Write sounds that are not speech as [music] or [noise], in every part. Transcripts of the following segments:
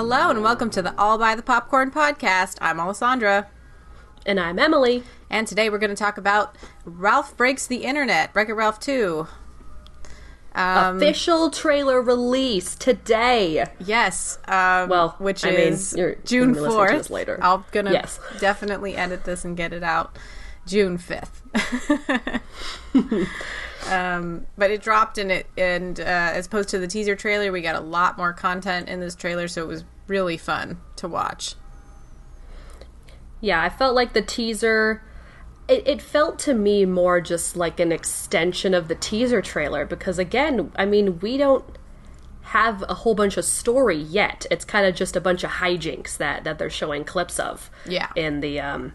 Hello and welcome to the All by the Popcorn podcast. I'm Alessandra. And I'm Emily. And today we're going to talk about Ralph Breaks the Internet, Wreck It Ralph 2. Um, Official trailer release today. Yes. Um, Well, which I is you're June gonna be listening to 4th. later. I'm going to Yes. definitely edit this and get it out June 5th. [laughs] um, but it dropped in it, and uh, as opposed to the teaser trailer, we got a lot more content in this trailer, so it was really fun to watch. Yeah, I felt like the teaser. It, it felt to me more just like an extension of the teaser trailer because, again, I mean, we don't have a whole bunch of story yet. It's kind of just a bunch of hijinks that, that they're showing clips of. Yeah. In the um,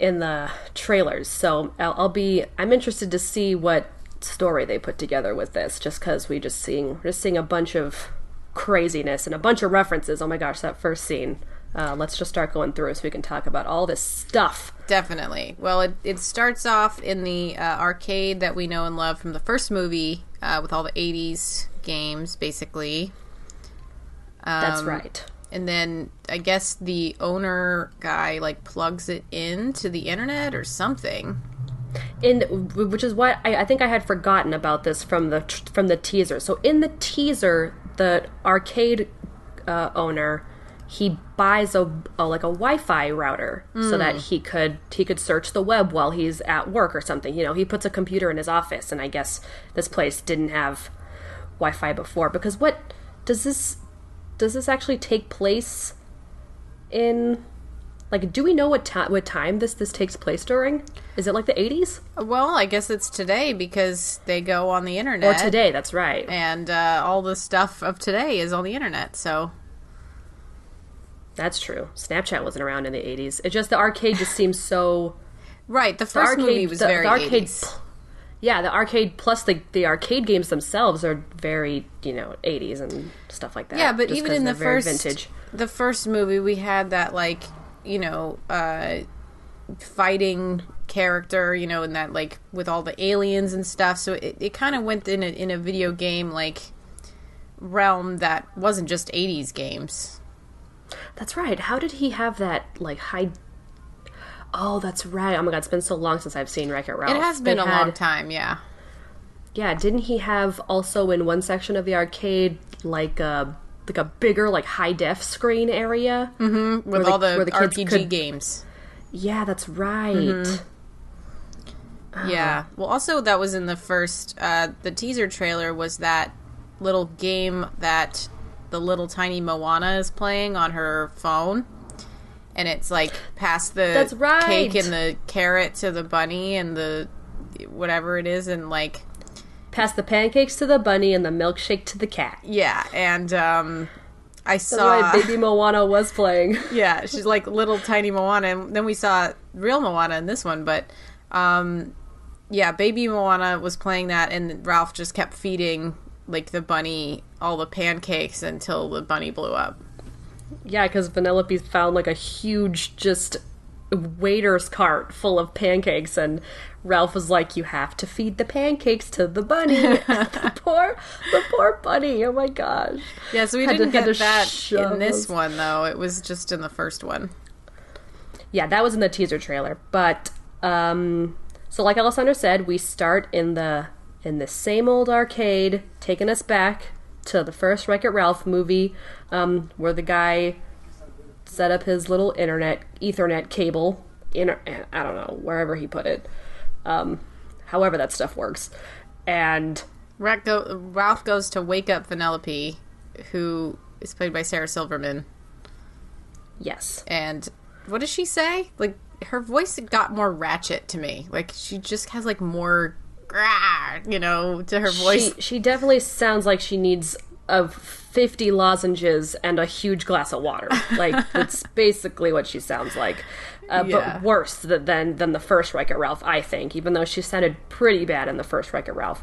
in the trailers. So I'll, I'll be. I'm interested to see what story they put together with this. Just because we just seeing we're just seeing a bunch of craziness and a bunch of references. Oh my gosh, that first scene. Uh, let's just start going through so we can talk about all this stuff. Definitely. Well, it, it starts off in the uh, arcade that we know and love from the first movie uh, with all the 80s games, basically. That's Um, right. And then I guess the owner guy like plugs it into the internet or something. in which is what I, I think I had forgotten about this from the from the teaser. So in the teaser, the arcade uh, owner he buys a, a like a Wi-Fi router so that he could he could search the web while he's at work or something. You know, he puts a computer in his office, and I guess this place didn't have Wi-Fi before because what does this does this actually take place in? Like, do we know what time what time this this takes place during? Is it like the eighties? Well, I guess it's today because they go on the internet. Or today, that's right. And uh, all the stuff of today is on the internet, so. That's true. Snapchat wasn't around in the 80s. It just the arcade just seems so [laughs] Right, the the first arcade movie was the, very the arcade 80s. pl- Yeah, the arcade plus the the arcade games themselves are very, you know, 80s and stuff like that. Yeah, but even in the first vintage. the first movie, we had that like you know uh, fighting character, you know, and that like with all the aliens and stuff. So it, it kind of went in a, in a video game like realm that wasn't just '80s games. That's right. How did he have that like high Oh, that's right. Oh my god, it's been so long since I've seen Wreck-It Ralph. It has They been a had- long time, yeah. Yeah, didn't he have also in one section of the arcade like a like a bigger like high def screen area? With the- all the, the kids RPG could- games. Yeah, that's right. Mm-hmm. Yeah. Well, also that was in the first. Uh, the teaser trailer was that little game that the little tiny Moana is playing on her phone, and it's like pass the That's right. cake and the carrot to the bunny and the whatever it is, and like Pass the pancakes to the bunny and the milkshake to the cat. yeah, and um, I That's saw why Baby Moana was playing. [laughs] yeah, she's like little tiny Moana, and then we saw real Moana in this one, but um, yeah, baby Moana was playing that, and Ralph just kept feeding like the bunny all the pancakes until the bunny blew up. Yeah, because Vanellope found like a huge just waiter's cart full of pancakes, and Ralph was like, "You have to feed the pancakes to the bunny." [laughs] [laughs] the poor, the poor bunny. Oh my gosh. Yeah, so we Had to didn't get get that shove in this one though. It was just in the first one. Yeah, that was in the teaser trailer. But um so like Alessandra said, we start in the in the same old arcade, taking us back to the first Wreck It Ralph movie, um, where the guy set up his little internet Ethernet cable in I don't know wherever he put it, um, however that stuff works, and Ralph, go- Ralph goes to wake up Vanellope, who is played by Sarah Silverman. yes, And what does she say? Like, her voice got more ratchet to me. Like she just has like more, you know, to her voice. She she definitely sounds like she needs of 50 lozenges and a huge glass of water. Like [laughs] that's basically what she sounds like. Uh, Yeah. But worse th- than than the first Wreck-It Ralph, I think. Even though she sounded pretty bad in the first Wreck-It Ralph.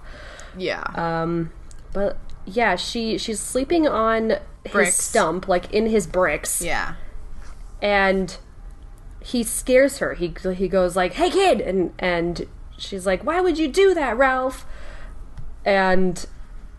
yeah. uh, But yeah, she she's sleeping on his stump, like in his bricks, yeah. and he scares her. He he goes like, "Hey kid," and and she's like, "Why would you do that, Ralph?" And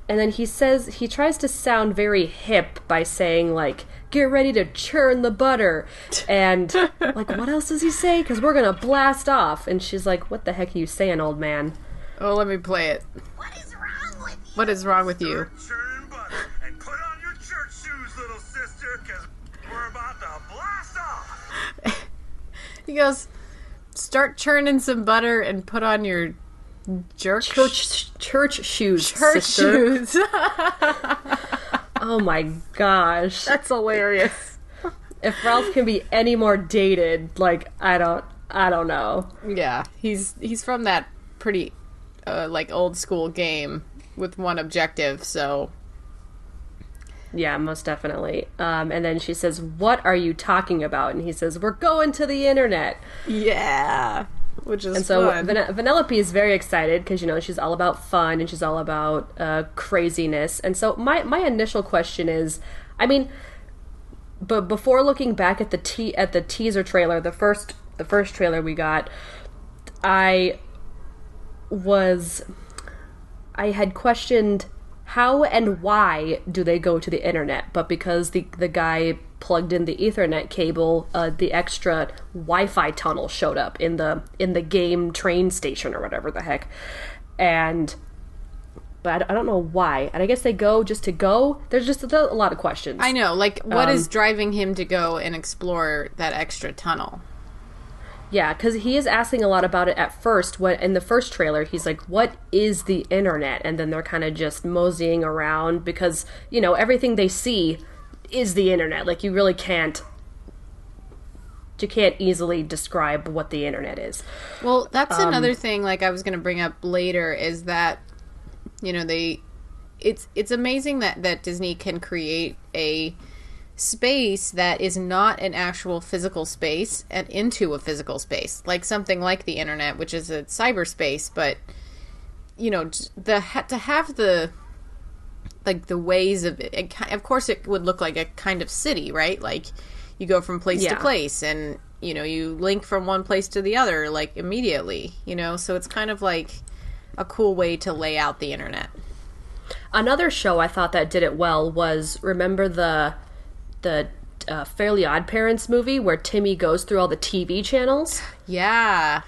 and then he says he tries to sound very hip by saying like, "Get ready to churn the butter," and [laughs] like, what else does he say? Because we're gonna blast off. And she's like, "What the heck are you saying, old man?" Oh, let me play it. What is wrong with you? What is wrong with you? Churn butter and put on your church shoes, little sister, because we're about to blast off. [laughs] He goes, start churning some butter and put on your jerk Church church shoes, church sister. shoes. [laughs] [laughs] Oh my gosh. That's hilarious. if Ralph can be any more dated, like I don't I don't know. Yeah, he's he's from that pretty uh, like old school game with one objective. So Yeah, most definitely. Um, and then she says, "What are you talking about?" And he says, "We're going to the internet." yeah, which is And so fun. Van- Vanellope is very excited because you know she's all about fun and she's all about uh, craziness. And so my my initial question is, I mean, but before looking back at the te- at the teaser trailer, the first the first trailer we got, I was I had questioned how and why do they go to the internet, but because the the guy plugged in the Ethernet cable, uh, the extra Wi-Fi tunnel showed up in the in the game train station or whatever the heck, and but I, don't know why. And I guess they go just to go. There's just a, a lot of questions. I know, like, what is Um, driving him to go and explore that extra tunnel? Yeah, because he is asking a lot about it at first. What in the first trailer, he's like, "What is the internet?" And then they're kind of just moseying around because you know everything they see is the internet. Like you really can't, you can't easily describe what the internet is. Well, that's Um, another thing. Like I was going to bring up later is that you know they it's it's amazing that that Disney can create a space that is not an actual physical space and into a physical space like something like the internet which is a cyberspace but you know the to have the like the ways of it, it of course it would look like a kind of city right? Like you go from place to place and you know you link from one place to the other like immediately you know? So it's kind of like a cool way to lay out the internet. Another show I thought that did it well was remember the the uh, Fairly Odd Parents movie where Timmy goes through all the TV channels. yeah.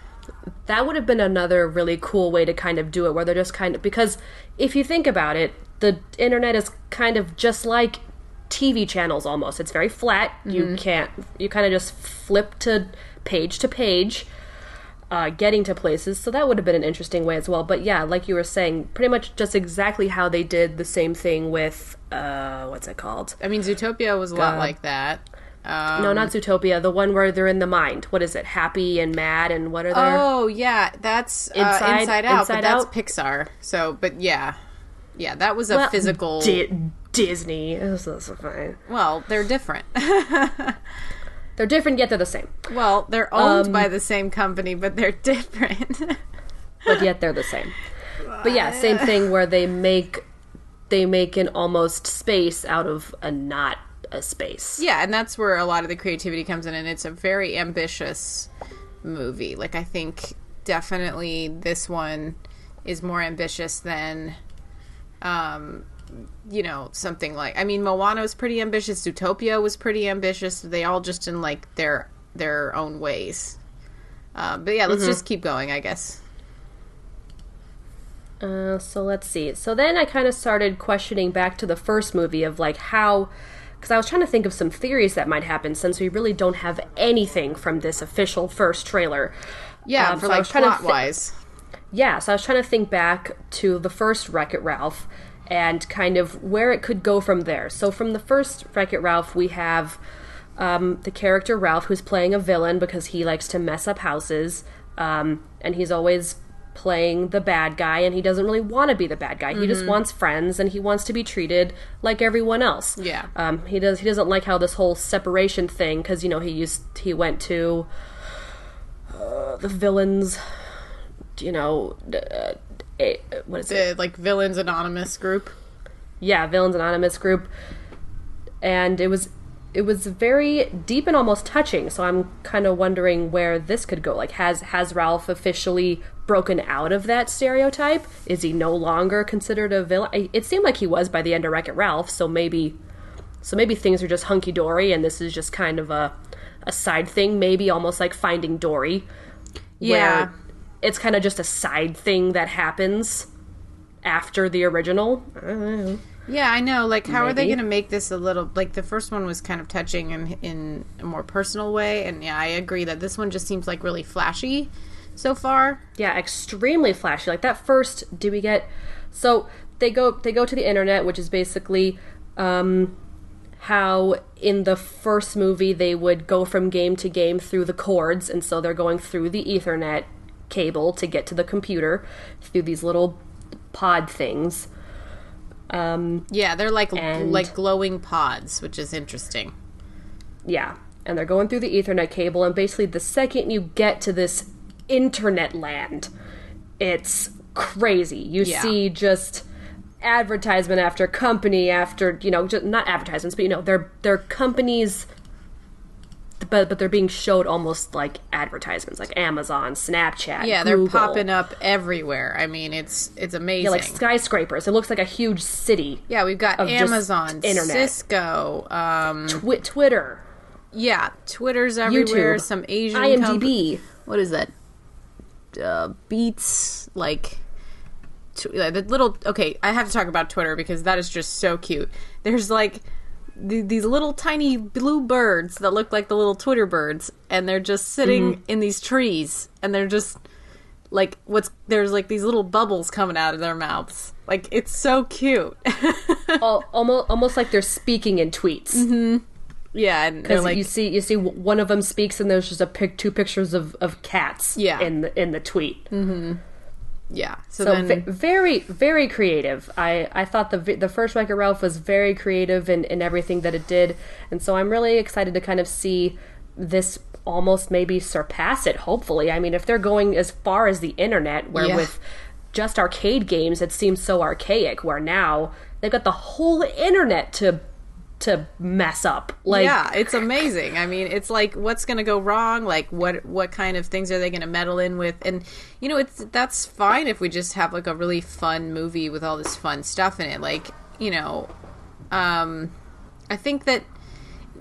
That would have been another really cool way to kind of do it where they're just kind of because if you think about it the internet is kind of just like tv channels almost. It's very flat. You can't you kind of just flip to page to page uh, getting to places. So that would have been an interesting way as well. But yeah like you were saying pretty much just exactly how they did the same thing with uh, what's it called? I mean zootopia was a lot like that. Um, no not zootopia. The one where they're in the mind. What is it? Happy and mad and what are they Oh yeah, that's uh, Inside- Inside, Out, Inside but that's Pixar. So, but yeah, yeah, that was a Well, physical. Di- Disney. This is fine. well, they're different. [laughs] They're different, yet they're the same. well, they're owned Um, by the same company, but they're [laughs] different. But yet they're the same. But yeah, same thing where they make they make an almost space out of a not a space. yeah, and that's where a lot of the creativity comes in, and it's a very ambitious movie. Like I think definitely this one is more ambitious than um you know something like i mean moana was pretty ambitious. Zootopia was pretty ambitious. They all just in like their their own ways. Uh, but yeah let's just keep going i guess. Uh, so let's see. So then I kind of started questioning back to the first movie of like how, because I was trying to think of some theories that might happen since we really don't have anything from this official first trailer. yeah Um, for so like plot wise yeah, so I was trying to think back to the first Wreck It Ralph and kind of where it could go from there. So from the first Wreck It Ralph, we have um, the character Ralph, who's playing a villain because he likes to mess up houses, um, and he's always playing the bad guy, and he doesn't really want to be the bad guy. He just wants friends, and he wants to be treated like everyone else. Yeah. Um, he does. He doesn't like how this whole separation thing because you know he used he went to uh, the villains. You know, uh, what is it? Like villains anonymous group. yeah, Villains Anonymous group, and it was it was very deep and almost touching. So I'm kind of wondering where this could go. Like, has has Ralph officially broken out of that stereotype? Is he no longer considered a villain? It seemed like he was by the end of Wreck It Ralph. So maybe, so maybe things are just hunky dory, and this is just kind of a a side thing. Maybe almost like Finding Dory. Yeah. It's kind of just a side thing that happens after the original. I. Yeah, I know. Like, how are they going to make this a little like the first one was kind of touching in in a more personal way, and yeah, I agree that this one just seems like really flashy so far. yeah extremely flashy like that first do we get so they go they go to the internet which is basically um how in the first movie they would go from game to game through the cords and so they're going through the ethernet cable to get to the computer through these little pod things um, Yeah, they're like And- like glowing pods, which is interesting. Yeah. And they're going through the Ethernet cable, and basically, the second you get to this internet land, it's crazy. You Yeah. see just advertisement after company after, you know, just not advertisements, but you know, they're they're companies but but they're being showed almost like advertisements, like Amazon, Snapchat. Yeah, they're popping up everywhere. I mean, it's it's amazing. Yeah, like skyscrapers. It looks like a huge city. Yeah, we've got Amazon, internet. Cisco, um, Twi- Twitter, yeah, Twitter's everywhere. YouTube, Some Asian IMDb. what is that? Uh, Beats like. tw- like, The little okay, I have to talk about Twitter because that is just so cute. There's like th- these little tiny blue birds that look like the little Twitter birds, and they're just sitting mm-hmm. in these trees, and they're just like what's there's like these little bubbles coming out of their mouths. Like it's so cute. [laughs] Al- almost almost like they're speaking in tweets. Mm-hmm. yeah, and like you see, you see, one of them speaks, and there's just a pic, two pictures of, of cats. Yeah. in the in the tweet. Mm-hmm. Yeah. So, So then ve- very, very creative. I I thought the the first Wreck-It Ralph was very creative in in everything that it did, and so I'm really excited to kind of see this almost maybe surpass it. Hopefully, I mean, if they're going as far as the internet, where Yeah. with just arcade games it seems so archaic, where now they've got the whole internet to to mess up. Like yeah, it's amazing. I mean, it's like what's going to go wrong? Like what what kind of things are they going to meddle in with? And you know, it's that's fine if we just have like a really fun movie with all this fun stuff in it. Like, you know, um I think that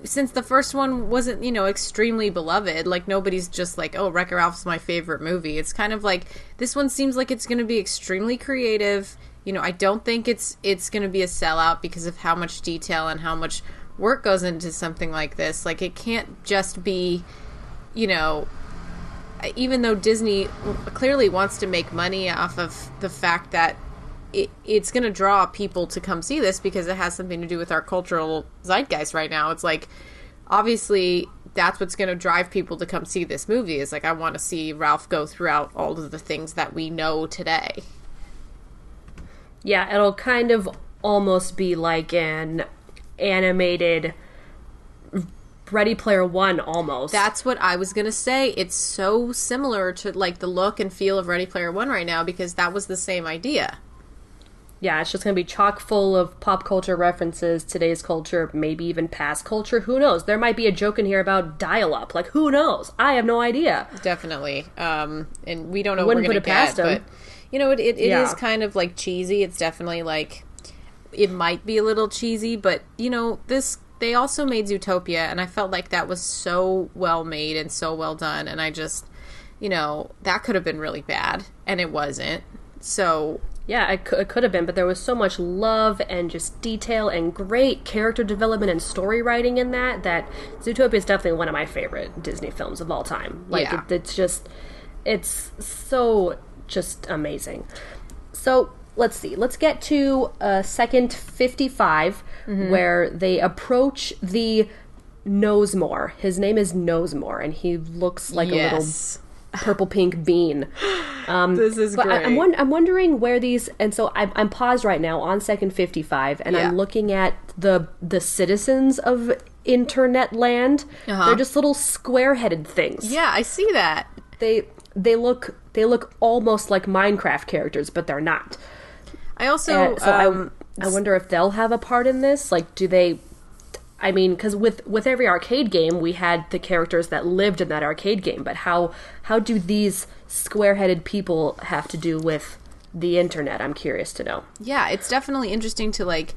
since the first one wasn't, you know, extremely beloved, like nobody's just like, "Oh, Wreck-It Ralph's my favorite movie." It's kind of like this one seems like it's going to be extremely creative. You know, I don't think it's it's going to be a sellout because of how much detail and how much work goes into something like this. Like it can't just be, you know, even though Disney clearly wants to make money off of the fact that it, it's going to draw people to come see this because it has something to do with our cultural zeitgeist right now. It's like, obviously, that's what's going to drive people to come see this movie. Is like, I want to see Ralph go throughout all of the things that we know today. Yeah, it'll kind of almost be like an animated Ready Player One almost. That's what I was going to say. It's so similar to like the look and feel of Ready Player One right now because that was the same idea. yeah, it's just going to be chock full of pop culture references, today's culture, maybe even past culture. Who knows? There might be a joke in here about dial up. Like, who knows? I have no idea. definitely. Um, and we don't know Wouldn't what we're gonna it get, past 'em. but you know, it, it, it is Yeah. kind of like cheesy. It's definitely like it might be a little cheesy, but you know, this they also made Zootopia, and I felt like that was so well made and so well done, and I just, you know, that could have been really bad, and it wasn't. So Yeah, it, cou- it could have been, but there was so much love and just detail and great character development and story writing in that that Zootopia is definitely one of my favorite Disney films of all time. Like, Yeah. it, it's just, it's so just amazing. So let's see. Let's get to uh, second 55, where they approach the Knowsmore. His name is Knowsmore, and he looks like a little purple pink bean. [laughs] this is But great. I, I'm, won- I'm wondering where these, and so I'm, I'm paused right now on second 55, and Yeah. I'm looking at the the citizens of internet land. Uh-huh. They're just little square-headed things. yeah, I see that. They they look they look almost like Minecraft characters, but they're not. I also And so um, I I wonder if they'll have a part in this. Like, do they? I mean, because with with every arcade game, we had the characters that lived in that arcade game. But how how do these square-headed people have to do with the internet? I'm curious to know. yeah, it's definitely interesting to like.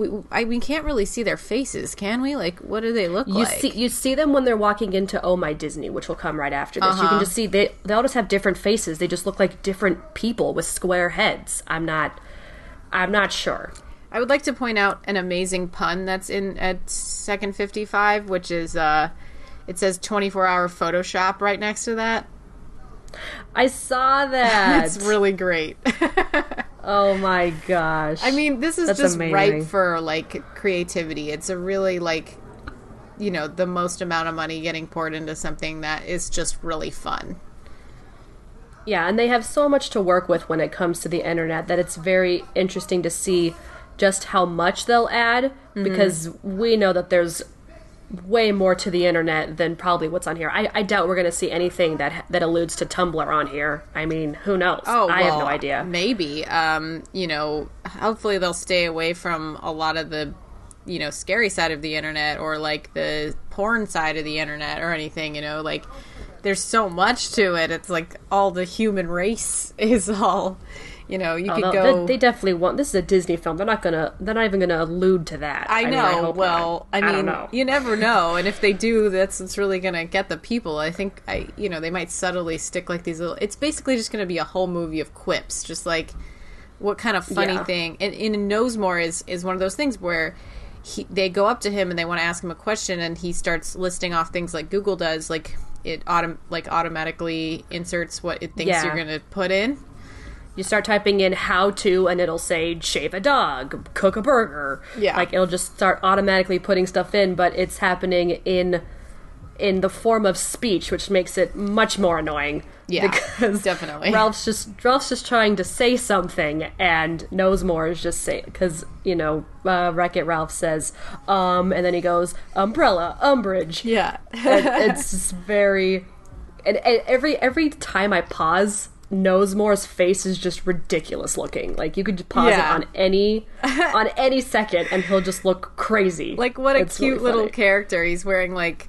We, I we can't really see their faces, can we? Like, what do they look You like? see you see them when they're walking into Oh My Disney, which will come right after this. You Uh-huh. can just see they they all just have different faces. They just look like different people with square heads. I'm not I'm not sure. I would like to point out an amazing pun that's in at second 55, which is uh it says 24 hour Photoshop right next to that. I saw that. [laughs] It's really great. [laughs] oh my gosh. I mean, this is That's just amazing. ripe for like creativity. It's a really like you know, the most amount of money getting poured into something that is just really fun. Yeah, and they have so much to work with when it comes to the internet that it's very interesting to see just how much they'll add mm-hmm. because we know that there's way more to the internet than probably what's on here. I, I doubt we're going to see anything that that alludes to Tumblr on here. I mean, who knows? Oh, I have no idea. Maybe. Um, you know, hopefully they'll stay away from a lot of the, you know, scary side of the internet or like the porn side of the internet or anything. You know, like there's so much to it. It's like all the human race [laughs] is all. You know, you oh, could go. they, they definitely want. This is a Disney film. They're not gonna. They're not even gonna allude to that. I mean, know. hope well, not. I mean, know. you never know, and if they do, that's what's really gonna get the people. I think I, you know, they might subtly stick like these little. It's basically just gonna be a whole movie of quips, just like what kind of funny Yeah. thing. And, and Knowsmore is is one of those things where. He, they go up to him and they want to ask him a question, and he starts listing off things like Google does, like it autom- like automatically inserts what it thinks Yeah. you're going to put in. You start typing in how to and it'll say shave a dog cook a burger Yeah. like it'll just start automatically putting stuff in but it's happening in in the form of speech which makes it much more annoying Yeah, because definitely. [laughs] ralph's just ralph's just trying to say something and Knowsmore is just say because you know uh, wreck it ralph says um and then he goes umbrella umbrage Yeah, and it's just very and, and every every time I pause, Knowsmore's face is just ridiculous looking. Like you could pause Yeah. it on any [laughs] on any second, and he'll just look crazy. Like what a It's cute really little character. He's wearing like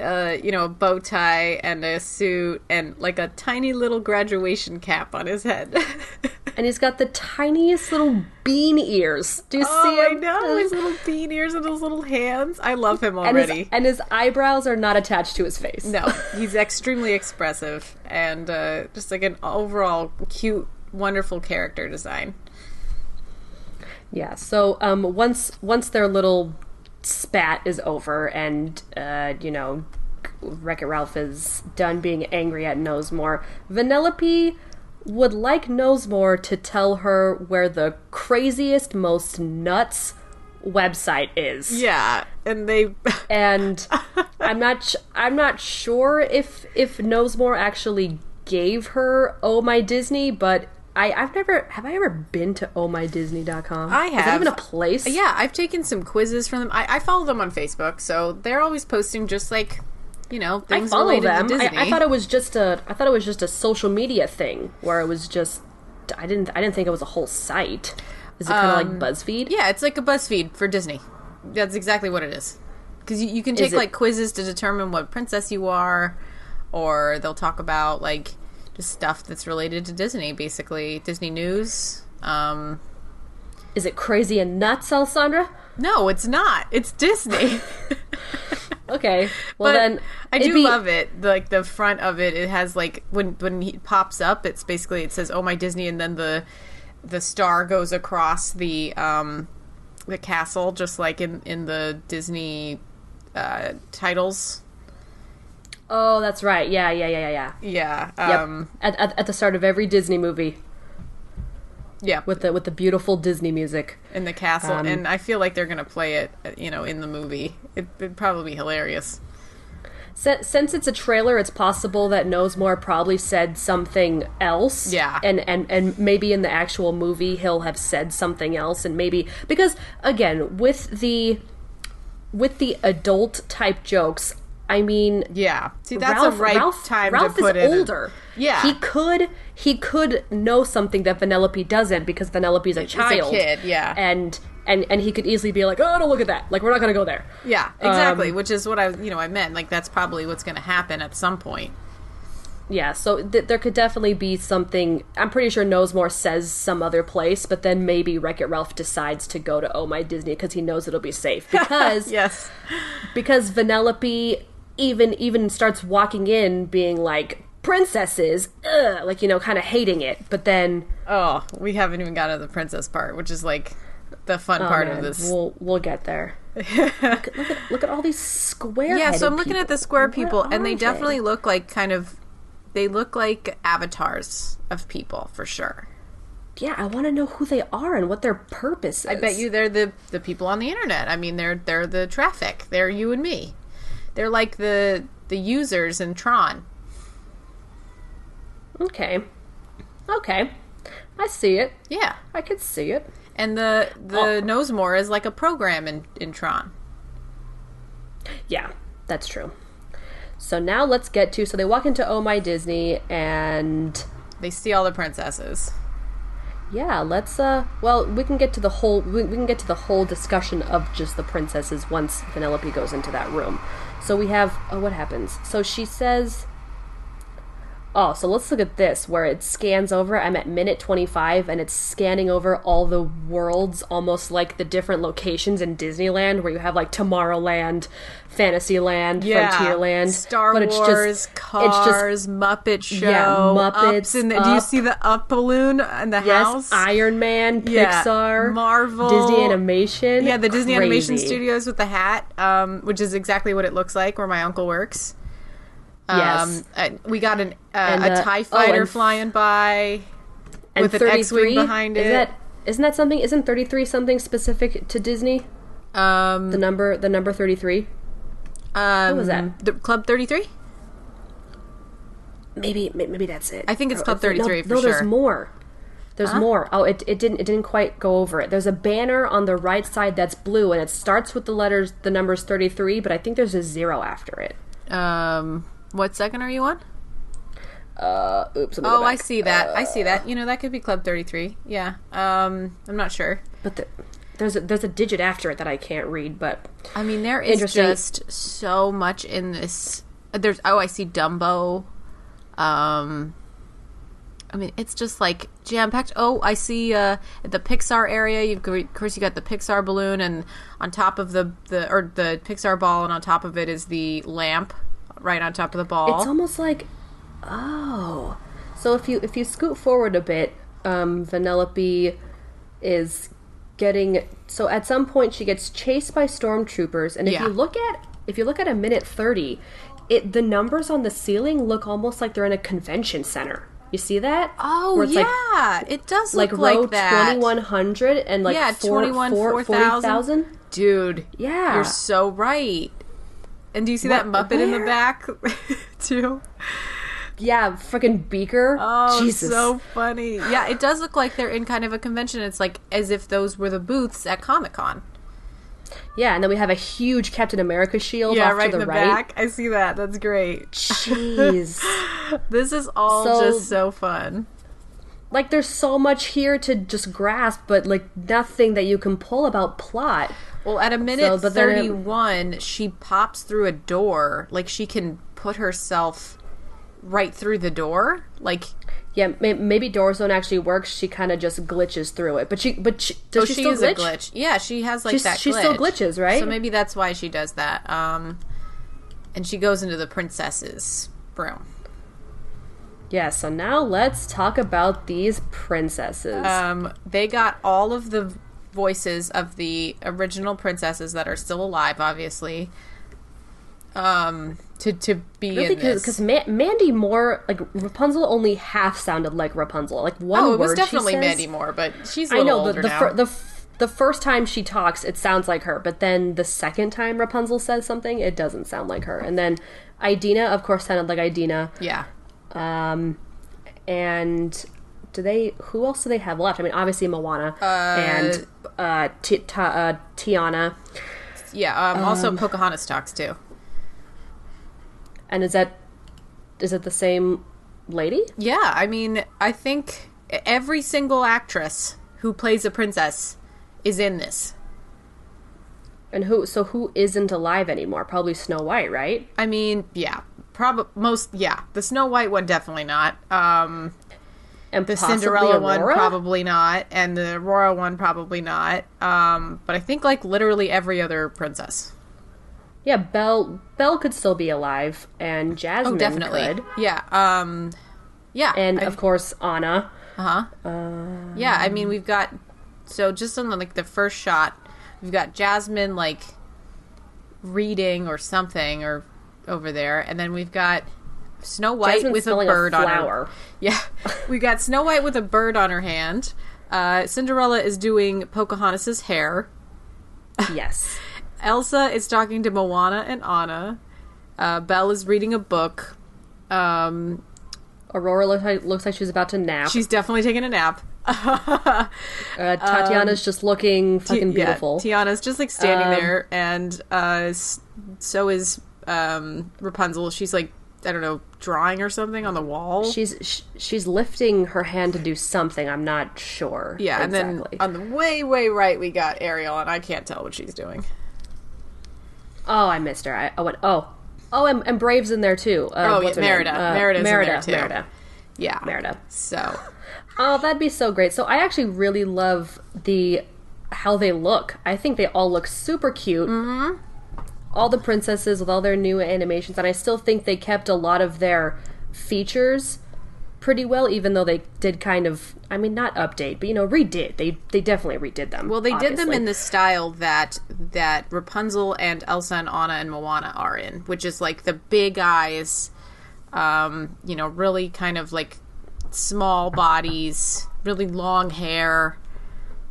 uh, you know, a bow tie and a suit and like a tiny little graduation cap on his head. [laughs] and he's got the tiniest little bean ears. Do you oh, see I him? know his little bean ears and his little hands. I love him and his, already. and his eyebrows are not attached to his face. no, [laughs] he's extremely expressive and uh, just like an overall cute, wonderful character design. Yeah. So um, once once their little spat is over, and uh, you know, Wreck It Ralph is done being angry at Knowsmore, Vanellope would like Knowsmore to tell her where the craziest, most nuts website is. Yeah, and they [laughs] And I'm not sh- I'm not sure if if Knowsmore actually gave her Oh My Disney, but I, I've never have I ever been to ohmydisney.com? I have. Is that even a place? Yeah, I've taken some quizzes from them. I, I follow them on Facebook, so they're always posting just like, you know, I things follow related them. to I, Disney. I thought it was just a I thought it was just a social media thing where it was just I didn't I didn't think it was a whole site. Is it kind of like BuzzFeed? Um, yeah, it's like a BuzzFeed for Disney. That's exactly what it is. Because you, you can take it- like quizzes to determine what princess you are, or they'll talk about like just stuff that's related to Disney, basically Disney news. Um, Is it crazy and nuts, Alessandra? no, it's not. It's Disney. [laughs] Okay. Well but then I do be- love it. Like the front of it, it has like when when he pops up, it's basically it says "Oh my Disney," and then the the star goes across the um the castle, just like in in the Disney uh titles. Oh, that's right. Yeah, yeah, yeah, yeah, yeah. Yeah. Yep. Um At, at, at the start of every Disney movie. Yeah. with the with the beautiful Disney music. in the castle, Um, and I feel like they're gonna play it, uh, you know, in the movie. It, it'd probably be hilarious. Since, since it's a trailer, it's possible that Knowsmore probably said something else. Yeah. And, and and maybe in the actual movie he'll have said something else and maybe because again, with the with the adult type jokes, I mean Yeah, see, that's Ralph, a right Ralph, time Ralph to put is in. a- older. Yeah. He could he could know something that Vanellope doesn't because Vanellope's a a child. kid, yeah. And and and he could easily be like, "Oh, don't look at that. Like we're not going to go there." yeah, exactly. Um, which is what I, you know, I meant. Like that's probably what's gonna happen at some point. Yeah, so th- there could definitely be something. I'm pretty sure Knowsmore says some other place, but then maybe Wreck It Ralph decides to go to Oh My Disney because he knows it'll be safe. [laughs] Because Yes. because Vanellope even even starts walking in being like princesses, ugh, like you know, kind of hating it. But then Oh, we haven't even got to the princess part, which is like the fun oh, part man, of this. we'll we'll get there. look, at, look at look at all these square. yeah, so I'm looking at the square people, What and they are definitely look like kind of. They look like avatars of people for sure. Yeah, I want to know who they are and what their purpose is. I bet you they're the the people on the internet. I mean, they're they're the traffic. They're you and me. They're like the the users in Tron. Okay. Okay. I see it. Yeah, I could see it. and the the Oh. Knowsmore is like a program in in Tron. Yeah, that's true. So now let's get to so they walk into Oh My Disney and They see all the princesses. yeah, let's uh well, we can get to the whole we, we can get to the whole discussion of just the princesses once Vanellope goes into that room. So we have oh what happens? So she says Oh, so let's look at this where it scans over. I'm at minute 25 and it's scanning over all the worlds almost like the different locations in Disneyland where you have like Tomorrowland, Fantasyland, Frontierland, Star but it's Wars, just Cars, Muppet Show, Yeah, Muppets, in the, do you see the up balloon in the Yes, house? Iron Man, Yeah, Pixar, Marvel, Disney Animation. Yeah, the Disney Animation Studios with the hat, um, which is exactly what it looks like where my uncle works. Yes. Um, uh, we got an, uh, And, a uh, TIE oh, fighter and- flying by and with an X-wing behind is it. That, isn't that something? Isn't 33 something specific to Disney? um, The number, the number 33. um, was that? The Club 33? Maybe, maybe that's it. I think it's Or- Club 33 no, for no, there's more. There's more. Oh, it, it didn't it didn't quite go over it. There's a banner on the right side that's blue, and it starts with the letters, the numbers 33, but I think there's a zero after it. Um, what second are you on? Uh, oops. let me go Oh, I see that. I see that. You know, that could be Club 33. Yeah. Um, I'm not sure. But the, there's a, there's a digit after it that I can't read. But I mean, there is just so much in this. There's oh, I see Dumbo. Um, I mean, it's just like jam packed. Oh, I see uh, the Pixar area. You've of course you got the Pixar balloon, and on top of the the or the Pixar ball, and on top of it is the lamp right on top of the ball. It's almost like oh. So if you if you scoot forward a bit, um, Vanellope is getting so at some point she gets chased by stormtroopers, and if Yeah. you look at if you look at a minute thirty, it the numbers on the ceiling look almost like they're in a convention center. You see that? oh yeah, it does look like row like that. twenty one hundred and like Yeah, four, 21, four- 4,000. 40,000? Dude, Yeah. you're so right. And do you see that What- Muppet in the back [laughs] too? Yeah, freaking beaker. Oh, Jesus. so funny. Yeah, it does look like they're in kind of a convention. It's like as if those were the booths at Comic Con. Yeah, and then we have a huge Captain America shield Yeah, off right to in the, the right. back. I see that. That's great. Jeez. [laughs] This is all So- just so fun. like there's so much here to just grasp, but like nothing that you can pull about plot. Well, at a minute but then it- 31, she pops through a door. Like she can put herself right through the door. Like Yeah, may- maybe doors don't actually work. She kind of just glitches through it. But she, but she, does oh, she, she still is glitch? a glitch. Yeah, she has like She's- that. she still glitch. glitches, right? So maybe that's why she does that. Um, and she goes into the princess's room. Yeah. So now let's talk about these princesses. Um, they got all of the voices of the original princesses that are still alive, obviously. um, to to be Really, this. because Ma- Mandy Moore, like Rapunzel, only half sounded like Rapunzel. Like one oh, it word was definitely says, Mandy Moore, but she's a I know the the, fir- the f- the first time she talks, it sounds like her, but then the second time Rapunzel says something, it doesn't sound like her. And then Idina, of course, sounded like Idina. yeah, Um, and do they? Who else do they have left? I mean, obviously Moana and uh, Ta- uh, Tiana. yeah. Um, also, Pocahontas talks too. And is that is it the same lady? Yeah, I mean, I think every single actress who plays a princess is in this. And who? So who isn't alive anymore? Probably Snow White, right? I mean, yeah, probably most. Yeah, the Snow White one definitely not. Um, And the Cinderella one probably not, and the Aurora one probably not. Um, but I think like literally every other princess. Yeah, Belle. Belle could still be alive, and Jasmine Oh, definitely. could, Yeah. Um, yeah. and I- of course Anna. Uh huh. Um, yeah, I mean we've got so just on the, like the first shot, we've got Jasmine like reading or something or over there, and then we've got Snow White Jasmine with a bird on her. flower. [laughs] Yeah, we got Snow White with a bird on her hand. Uh, Cinderella is doing Pocahontas's hair. [laughs] Yes. Elsa is talking to Moana and Anna. Uh, Belle is reading a book. Um, Aurora looks like, looks like she's about to nap. she's definitely taking a nap. [laughs] uh, Tatiana's just looking fucking Yeah, beautiful. Tiana's just like standing Um, there, and uh, so is um, Rapunzel. She's like I don't know, drawing or something on the wall. she's sh- she's lifting her hand to do something. I'm not sure. yeah, and then on the way way right we got Ariel, and I can't tell what she's doing. oh, I missed her. I, I went. Oh, oh, and, and Brave's in there too. Uh, Oh, yeah. Merida. Uh, Merida's in Merida. there, too. Merida. Yeah, Merida. So [laughs] Oh, that'd be so great. So I actually really love the how they look. I think they all look super cute. Mm-hmm. All the princesses with all their new animations, and I still think they kept a lot of their features pretty well, even though they did kind of, I mean, not update, but you know, redid. They they definitely redid them. well, they did them in the style that that Rapunzel and Elsa and Anna and Moana are in, which is like the big eyes, um, you know, really kind of like small bodies, really long hair.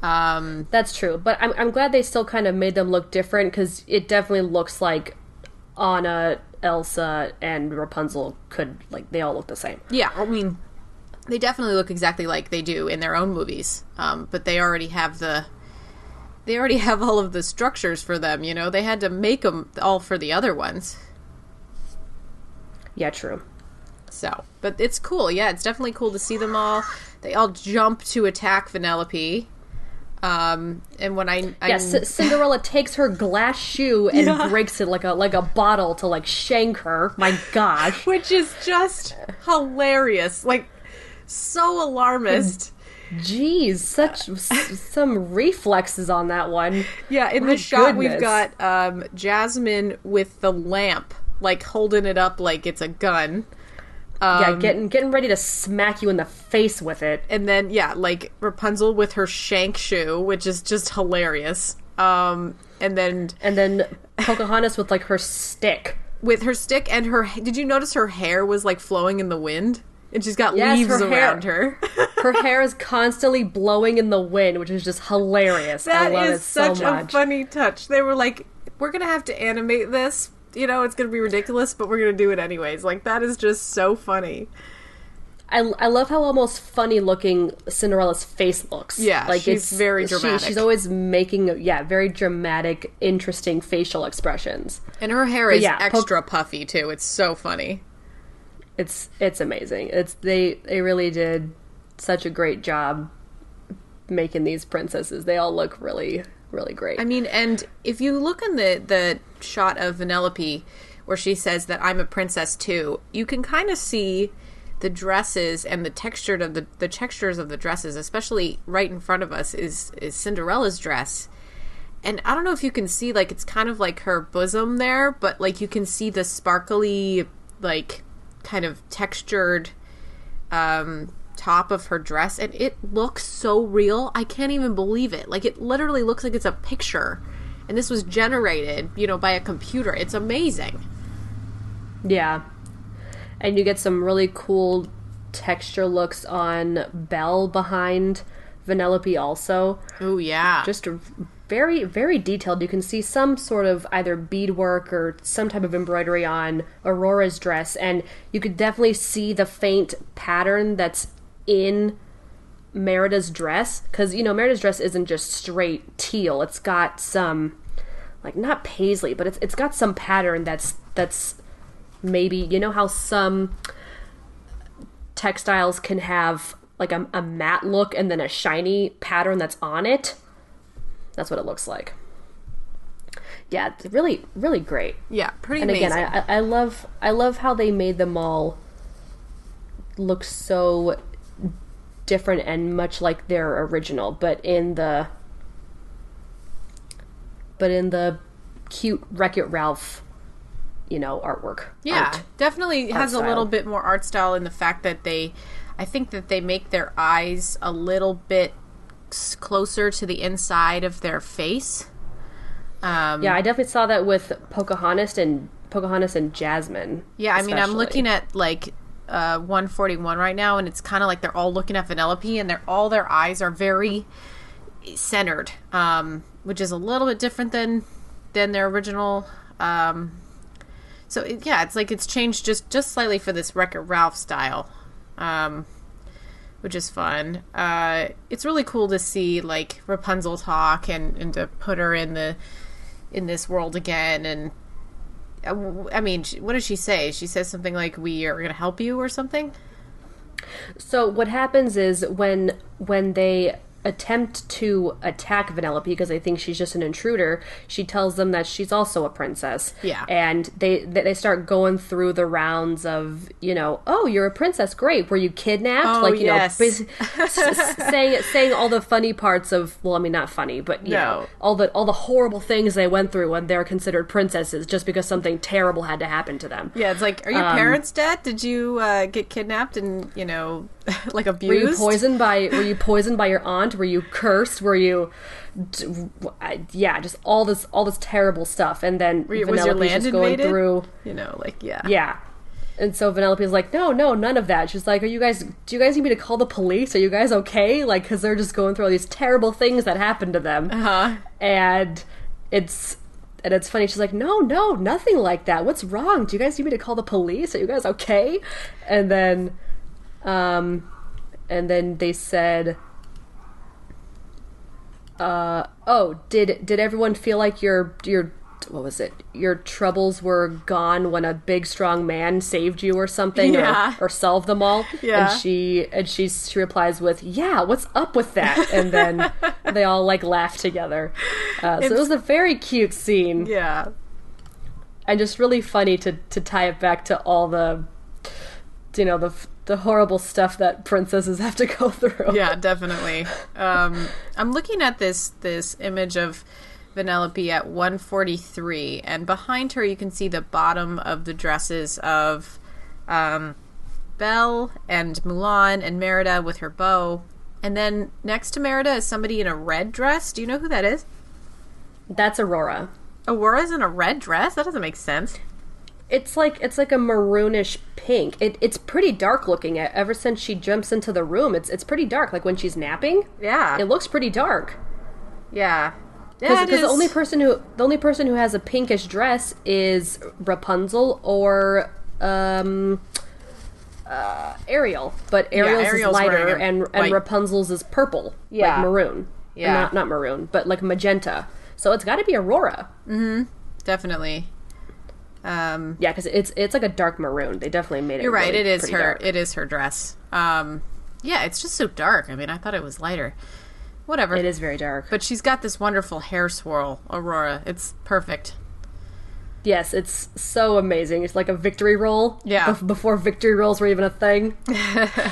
Um, That's true, but I'm I'm glad they still kind of made them look different because it definitely looks like Anna, Elsa, and Rapunzel could like they all look the same. Yeah, I mean, they definitely look exactly like they do in their own movies. Um, but they already have the, they already [laughs] have all of the structures for them. You know, they had to make them all for the other ones. Yeah, true. So, but it's cool. Yeah, it's definitely cool to see them all. They all jump to attack Vanellope. Um, and when I, I Yeah, C- Cinderella takes her glass shoe and breaks it like a like a bottle to like shank her. My gosh. [laughs] which is just hilarious, like so alarmist. Jeez, such s- some reflexes on that one. Yeah, in My the shot we've got um, Jasmine with the lamp, like holding it up like it's a gun. Yeah, getting getting ready to smack you in the face with it. And then yeah, like Rapunzel with her shank shoe, which is just hilarious. Um, and then And then Pocahontas with like her stick. with her stick and her did you notice her hair was like flowing in the wind? And she's got Yes, leaves her hair- around her. [laughs] Her hair is constantly blowing in the wind, which is just hilarious. I That love is it so such much. a funny touch. They were like, "We're gonna have to animate this. You know, it's gonna be ridiculous, but we're gonna do it anyways." Like that is just so funny. I, I love how almost funny looking Cinderella's face looks. Yeah, like she's it's very she- dramatic. she's always making yeah very dramatic, interesting facial expressions. And her hair is yeah, extra puffy too. It's so funny. It's it's amazing. It's they they really did such a great job making these princesses. They all look really really great. I mean, and if you look in the the shot of Vanellope where she says that I'm a princess too, you can kind of see the dresses and the textured of the the textures of the dresses, especially right in front of us is is Cinderella's dress. And I don't know if you can see like it's kind of like her bosom there, but like you can see the sparkly like kind of textured um top of her dress and it looks so real. I can't even believe it. Like it literally looks like it's a picture. And this was generated, you know, by a computer. It's amazing. Yeah. And you get some really cool texture looks on Belle behind Vanellope also. Oh yeah. Just very, very detailed. You can see some sort of either beadwork or some type of embroidery on Aurora's dress, and you could definitely see the faint pattern that's in Merida's dress. Because, you know, Merida's dress isn't just straight teal, it's got some like not paisley, but it's it's got some pattern that's that's maybe you know how some textiles can have like a, a matte look and then a shiny pattern that's on it. That's what it looks like. Yeah, it's really really great. yeah, pretty And amazing. again, I, I I love I love how they made them all look so different and much like their original, but in the but in the cute Wreck It Ralph, you know, artwork. Yeah, art. definitely art has a little bit more art style in the fact that they, I think that they make their eyes a little bit closer to the inside of their face. Um, Yeah, I definitely saw that with Pocahontas and Pocahontas and Jasmine. yeah. I mean, I'm looking at like uh, 141 right now, and it's kind of like they're all looking at Vanellope, and they're all their eyes are very centered, um, which is a little bit different than than their original. Um, so it, yeah, it's like it's changed just just slightly for this Wreck-It Ralph style, um, which is fun. Uh, it's really cool to see like Rapunzel talk and and to put her in the in this world again and. I mean, what does she say? She says something like, "We are going to help you" or something. So what happens is when when they attempt to attack Vanellope because they think she's just an intruder, she tells them that she's also a princess. Yeah. And they they start going through the rounds of, you know, oh, you're a princess, great. Were you kidnapped? Oh, like, you yes. know, basi- [laughs] s- s- saying saying all the funny parts of well, I mean not funny, but you No. know, all the all the horrible things they went through when they're considered princesses just because something terrible had to happen to them. Yeah, it's like, are your parents dead? Did you uh, get kidnapped and you know, [laughs] like abused? Were you poisoned by? Were you poisoned by your aunt? Were you cursed? Were you? Yeah, just all this, all this terrible stuff, and then Were you- was your Vanellope's land just going invaded? through. You know, like yeah, Yeah, and so Vanellope's like, no, no, none of that. She's like, are you guys? Do you guys need me to call the police? Are you guys okay? Like, because they're just going through all these terrible things that happened to them, Uh-huh. and it's. And it's funny. She's like, "No, no, nothing like that. What's wrong? Do you guys need me to call the police? Are you guys okay?" And then, um, and then they said, uh, "Oh, did did everyone feel like your your what was it? Your troubles were gone when a big strong man saved you or something, Yeah. or, or solved them all?" Yeah. And she and she she replies with, "Yeah, what's up with that?" And then [laughs] they all like laugh together. Uh, so it was a very cute scene yeah, and just really funny to to tie it back to all the you know the the horrible stuff that princesses have to go [laughs] through. yeah, definitely. Um, I'm looking at this this image of Vanellope at 143, and behind her you can see the bottom of the dresses of um, Belle and Mulan and Merida with her bow. And then next to Merida is somebody in a red dress. Do you know who that is? That's Aurora. Aurora's in a red dress? That doesn't make sense. It's like it's like a maroonish pink. It, it's pretty dark looking. Ever since she jumps into the room, it's it's pretty dark. Like when she's napping, Yeah. it looks pretty dark. yeah. Yeah, Because it the only person who the only person who has a pinkish dress is Rapunzel or um uh, Ariel. But Ariel's, Ariel's is lighter wearing a and white- and Rapunzel's is purple, Yeah. like maroon. Yeah. not not maroon, but like magenta. So it's got to be Aurora. Mm-hmm. Definitely. Um, Yeah, because it's it's like a dark maroon. They definitely made it. You're right. really It is her. dark. It is her dress. Um, yeah, it's just so dark. I mean, I thought it was lighter. Whatever. It is very dark. But she's got this wonderful hair swirl, Aurora. It's perfect. yes, it's so amazing. It's like a victory roll. Yeah. bef- before victory rolls were even a thing. [laughs]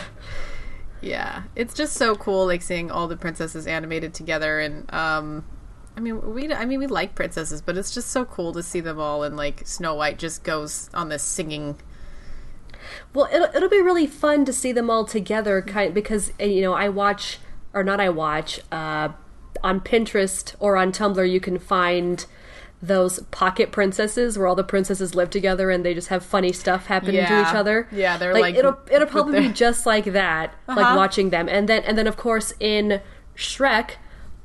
Yeah, it's just so cool, like seeing all the princesses animated together, and um, I mean, we, I mean, we like princesses, but it's just so cool to see them all, and like Snow White just goes on this singing. Well, it'll, it'll be really fun to see them all together, kind because uh, you know I watch or not I watch uh, on Pinterest or on Tumblr. You can find those pocket princesses where all the princesses live together and they just have funny stuff happen to each other. Yeah, they're, like, it'll it'll probably their- be just like that, Uh-huh. like watching them. And then and then of course in Shrek,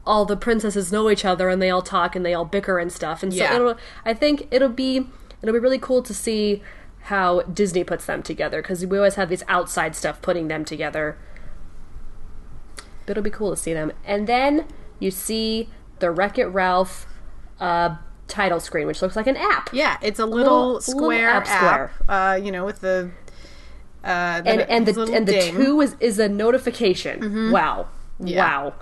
all the princesses know each other and they all talk and they all bicker and stuff. And so Yeah. it'll I think it'll be it'll be really cool to see how Disney puts them together because we always have this outside stuff putting them together. But it'll be cool to see them. And then you see the Wreck It Ralph uh, title screen, which looks like an app. Yeah, it's a little, little square app app, square. Uh, you know, with the uh, And and the little and the two is is a notification. Wow. Yeah. Wow.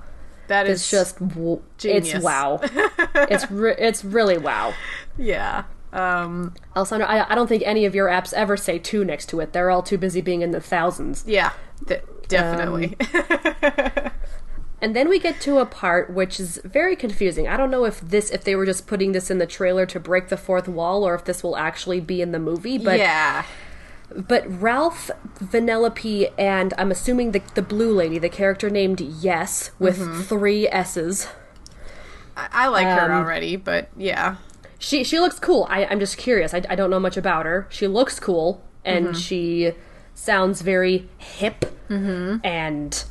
That is It's just w- Genius. it's wow. [laughs] it's re- it's really wow. yeah. Um, Alessandra, I, I don't think any of your apps ever say two next to it. They're all too busy being in the thousands. yeah, th- definitely. Um, [laughs] And then we get to a part which is very confusing. I don't know if this if they were just putting this in the trailer to break the fourth wall or if this will actually be in the movie, but yeah, but Ralph, Vanellope, and I'm assuming the the blue lady, the character named Yesss with Mm-hmm. three S's. I, I like her Um, already, but yeah, She she looks cool. I, I'm just curious. I, I don't know much about her. She looks cool, and Mm-hmm. she sounds very hip Mm-hmm. and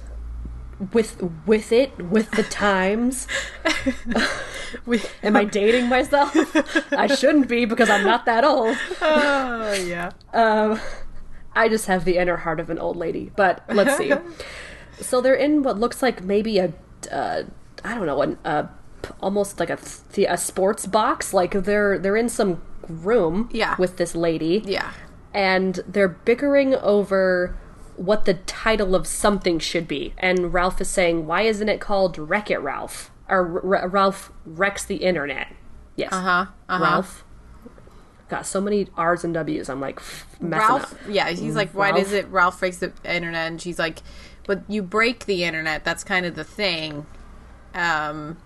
with with it with the times. [laughs] we, [laughs] Am I dating myself? [laughs] I shouldn't be because I'm not that old. oh yeah, Um, I just have the inner heart of an old lady. But let's see. so they're in what looks like maybe a, uh, I don't know, an, uh, almost like a th- a sports box. Like they're they're in some room Yeah. with this lady. yeah, and they're bickering over what the title of something should be. And Ralph is saying, "Why isn't it called Wreck It Ralph?" Or R- Ralph wrecks the internet. Yes, uh huh, uh huh. Ralph. Got so many R's and W's. I'm like messing Ralph, up. yeah, he's like, why Ralph. does it Ralph breaks the internet? And she's like, but you break the internet. That's kind of the thing. Um,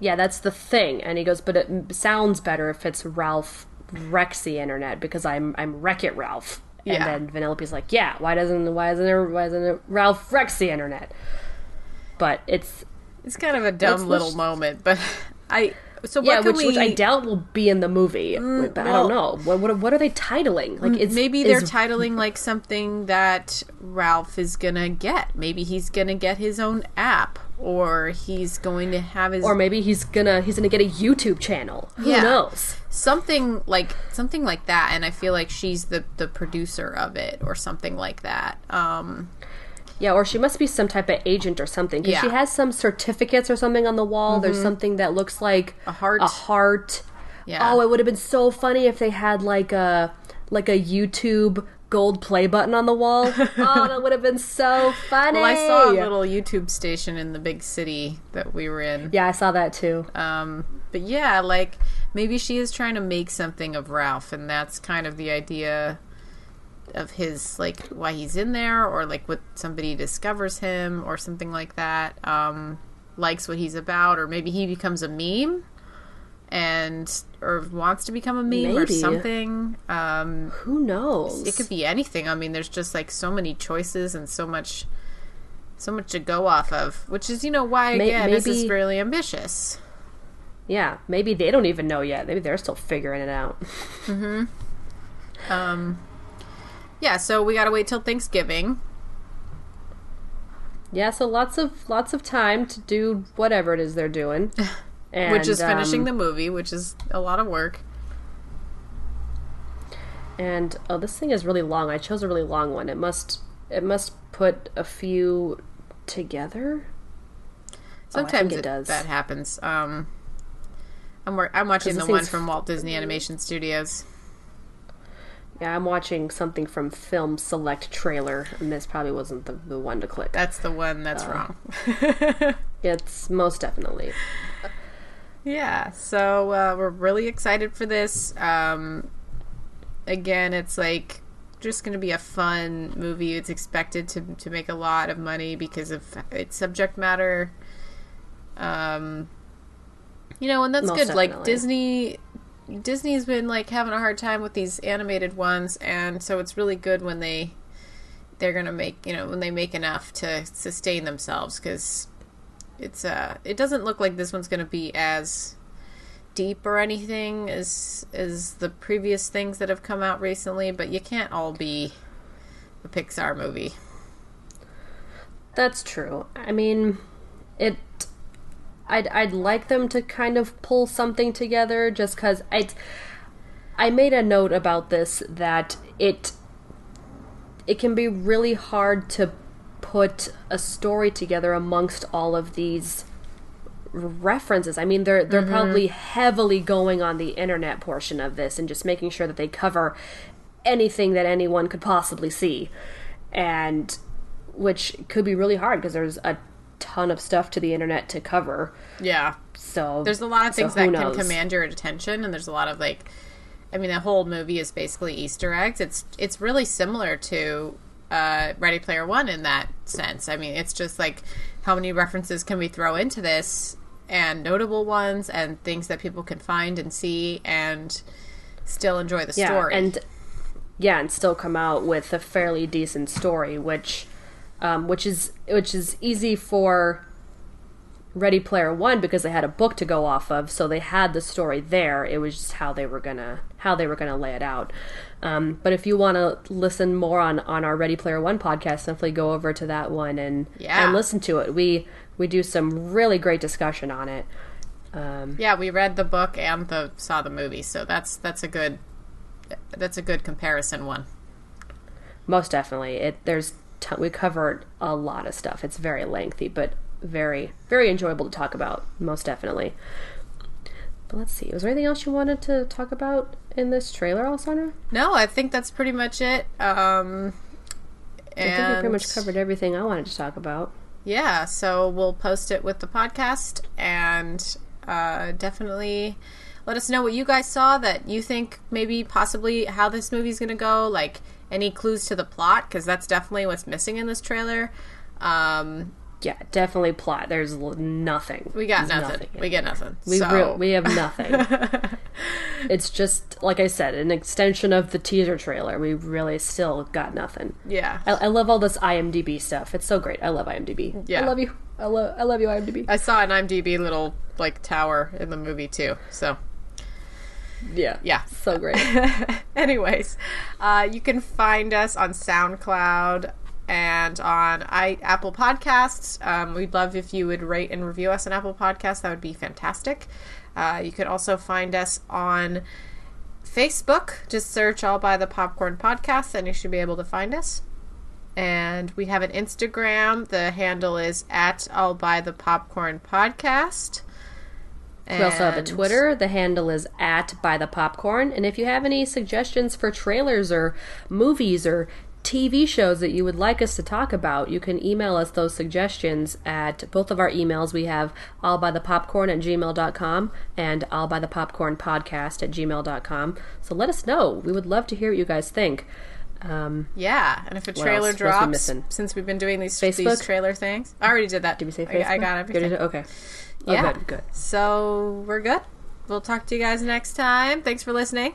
Yeah, that's the thing. And he goes, but it sounds better if it's Ralph wrecks the internet because I'm I'm Wreck It Ralph. Yeah. And then Vanellope's like, yeah, why doesn't why isn't there why isn't Ralph wrecks the internet? But it's it's kind of a dumb little moment, but [laughs] I. So what yeah, which, we? which I doubt will be in the movie. Mm, but I don't know. What, what what are they titling? Like mm, it's Maybe they're is- titling like something that Ralph is gonna get. Maybe he's gonna get his own app, or he's going to have his or maybe he's gonna he's gonna get a YouTube channel. Who Yeah. knows? Something like something like that. And I feel like she's the the producer of it, or something like that. Um, Yeah, or she must be some type of agent or something. Because she Yeah. Mm-hmm. has some certificates or something on the wall. There's something that looks like A heart. A heart. Yeah. Oh, it would have been so funny if they had like a like a YouTube gold play button on the wall. [laughs] oh, that would have been so funny. well, I saw a little YouTube station in the big city that we were in. Yeah, I saw that too. Um, but yeah, like maybe she is trying to make something of Ralph, and that's kind of the idea of his like why he's in there, or like what somebody discovers him, or something like that. Um, likes what he's about, or maybe he becomes a meme, and or wants to become a meme or something. Um, Who knows? it could be anything. I mean, there's just like so many choices and so much. So much to go off of, which is, you know, why again this is maybe- really ambitious. Yeah, maybe they don't even know yet. Maybe they're still figuring it out. [laughs] hmm Um, yeah, so we gotta wait till Thanksgiving. Yeah, so lots of lots of time to do whatever it is they're doing. [laughs] And, which is finishing um, the movie, which is a lot of work. And oh, this thing is really long. I chose a really long one. It must it must put a few together. Sometimes it it does. that happens. Um, I'm I'm watching the one from Walt Disney Animation Studios. Yeah, I'm watching something from Film Select trailer, and this probably wasn't the, the one to click. That's the one that's Uh. wrong. [laughs] It's most definitely. Yeah, so uh, we're really excited for this. Um, again, it's like just going to be a fun movie. It's expected to to make a lot of money because of its subject matter. Um, you know, and that's Most good. Like. Disney, Disney's been like having a hard time with these animated ones, and so it's really good when they they're gonna make you know when they make enough to sustain themselves because it's uh it doesn't look like this one's gonna be as deep or anything as as the previous things that have come out recently, but you can't all be a Pixar movie. That's true. I mean, it. I'd I'd like them to kind of pull something together, just because I. I made a note about this that it. It can be really hard to put a story together amongst all of these references. I mean, they're they're mm-hmm. probably heavily going on the internet portion of this and just making sure that they cover anything that anyone could possibly see, and which could be really hard because there's a ton of stuff to the internet to cover. Yeah. So There's a lot of things who that can command your attention, and there's a lot of like, I mean, the whole movie is basically Easter eggs. It's it's really similar to uh, Ready Player One in that sense. I mean, it's just like how many references can we throw into this, and notable ones, and things that people can find and see, and still enjoy the yeah, story. and yeah, and still come out with a fairly decent story, which um, which is which is easy for Ready Player One because they had a book to go off of, so they had the story there. It was just how they were gonna how they were gonna lay it out. Um, but if you want to listen more on on our Ready Player One podcast, definitely go over to that one and Yeah. and listen to it. We we do some really great discussion on it. Um, yeah, we read the book and the saw the movie, so that's that's a good that's a good comparison one. Most definitely. It there's t- we covered a lot of stuff. It's very lengthy, but very very enjoyable to talk about. Most definitely. But let's see. Was there anything else you wanted to talk about in this trailer, Alessandra? No, I think that's pretty much it. Um, I think we pretty much covered everything I wanted to talk about. Yeah, so we'll post it with the podcast and uh, definitely let us know what you guys saw that you think maybe possibly how this movie's going to go. Like any clues to the plot, because that's definitely what's missing in this trailer. Um, Yeah, definitely plot. There's nothing. we got There's nothing. We get nothing. We so, real we have nothing. [laughs] it's just like I said, an extension of the teaser trailer. We really still got nothing. yeah. I, I love all this IMDb stuff. It's so great. I love IMDb. Yeah. I love you. I love I love you, IMDb. I saw an IMDb little like tower in the movie too. So yeah. yeah. So great. [laughs] Anyways, uh, you can find us on SoundCloud and on I, Apple Podcasts. Um, we'd love if you would rate and review us on Apple Podcasts. That would be fantastic. Uh, you could also find us on Facebook. Just search All by the Popcorn Podcast, and you should be able to find us. And we have an Instagram. The handle is at All by the Popcorn Podcast. We also have a Twitter. The handle is at by the popcorn. And if you have any suggestions for trailers or movies or TV shows that you would like us to talk about, you can email us those suggestions at both of our emails. We have allbythepopcorn at gmail.com and allbythepopcorn podcast at gmail.com. So let us know. We would love to hear what you guys think. Um, Yeah, and if a trailer else drops, since we've been doing these these trailer things, I already did that. did we say I- Facebook? I, got You already everything. did? Okay. Oh, Yeah. good, good. So we're good. We'll talk to you guys next time. Thanks for listening.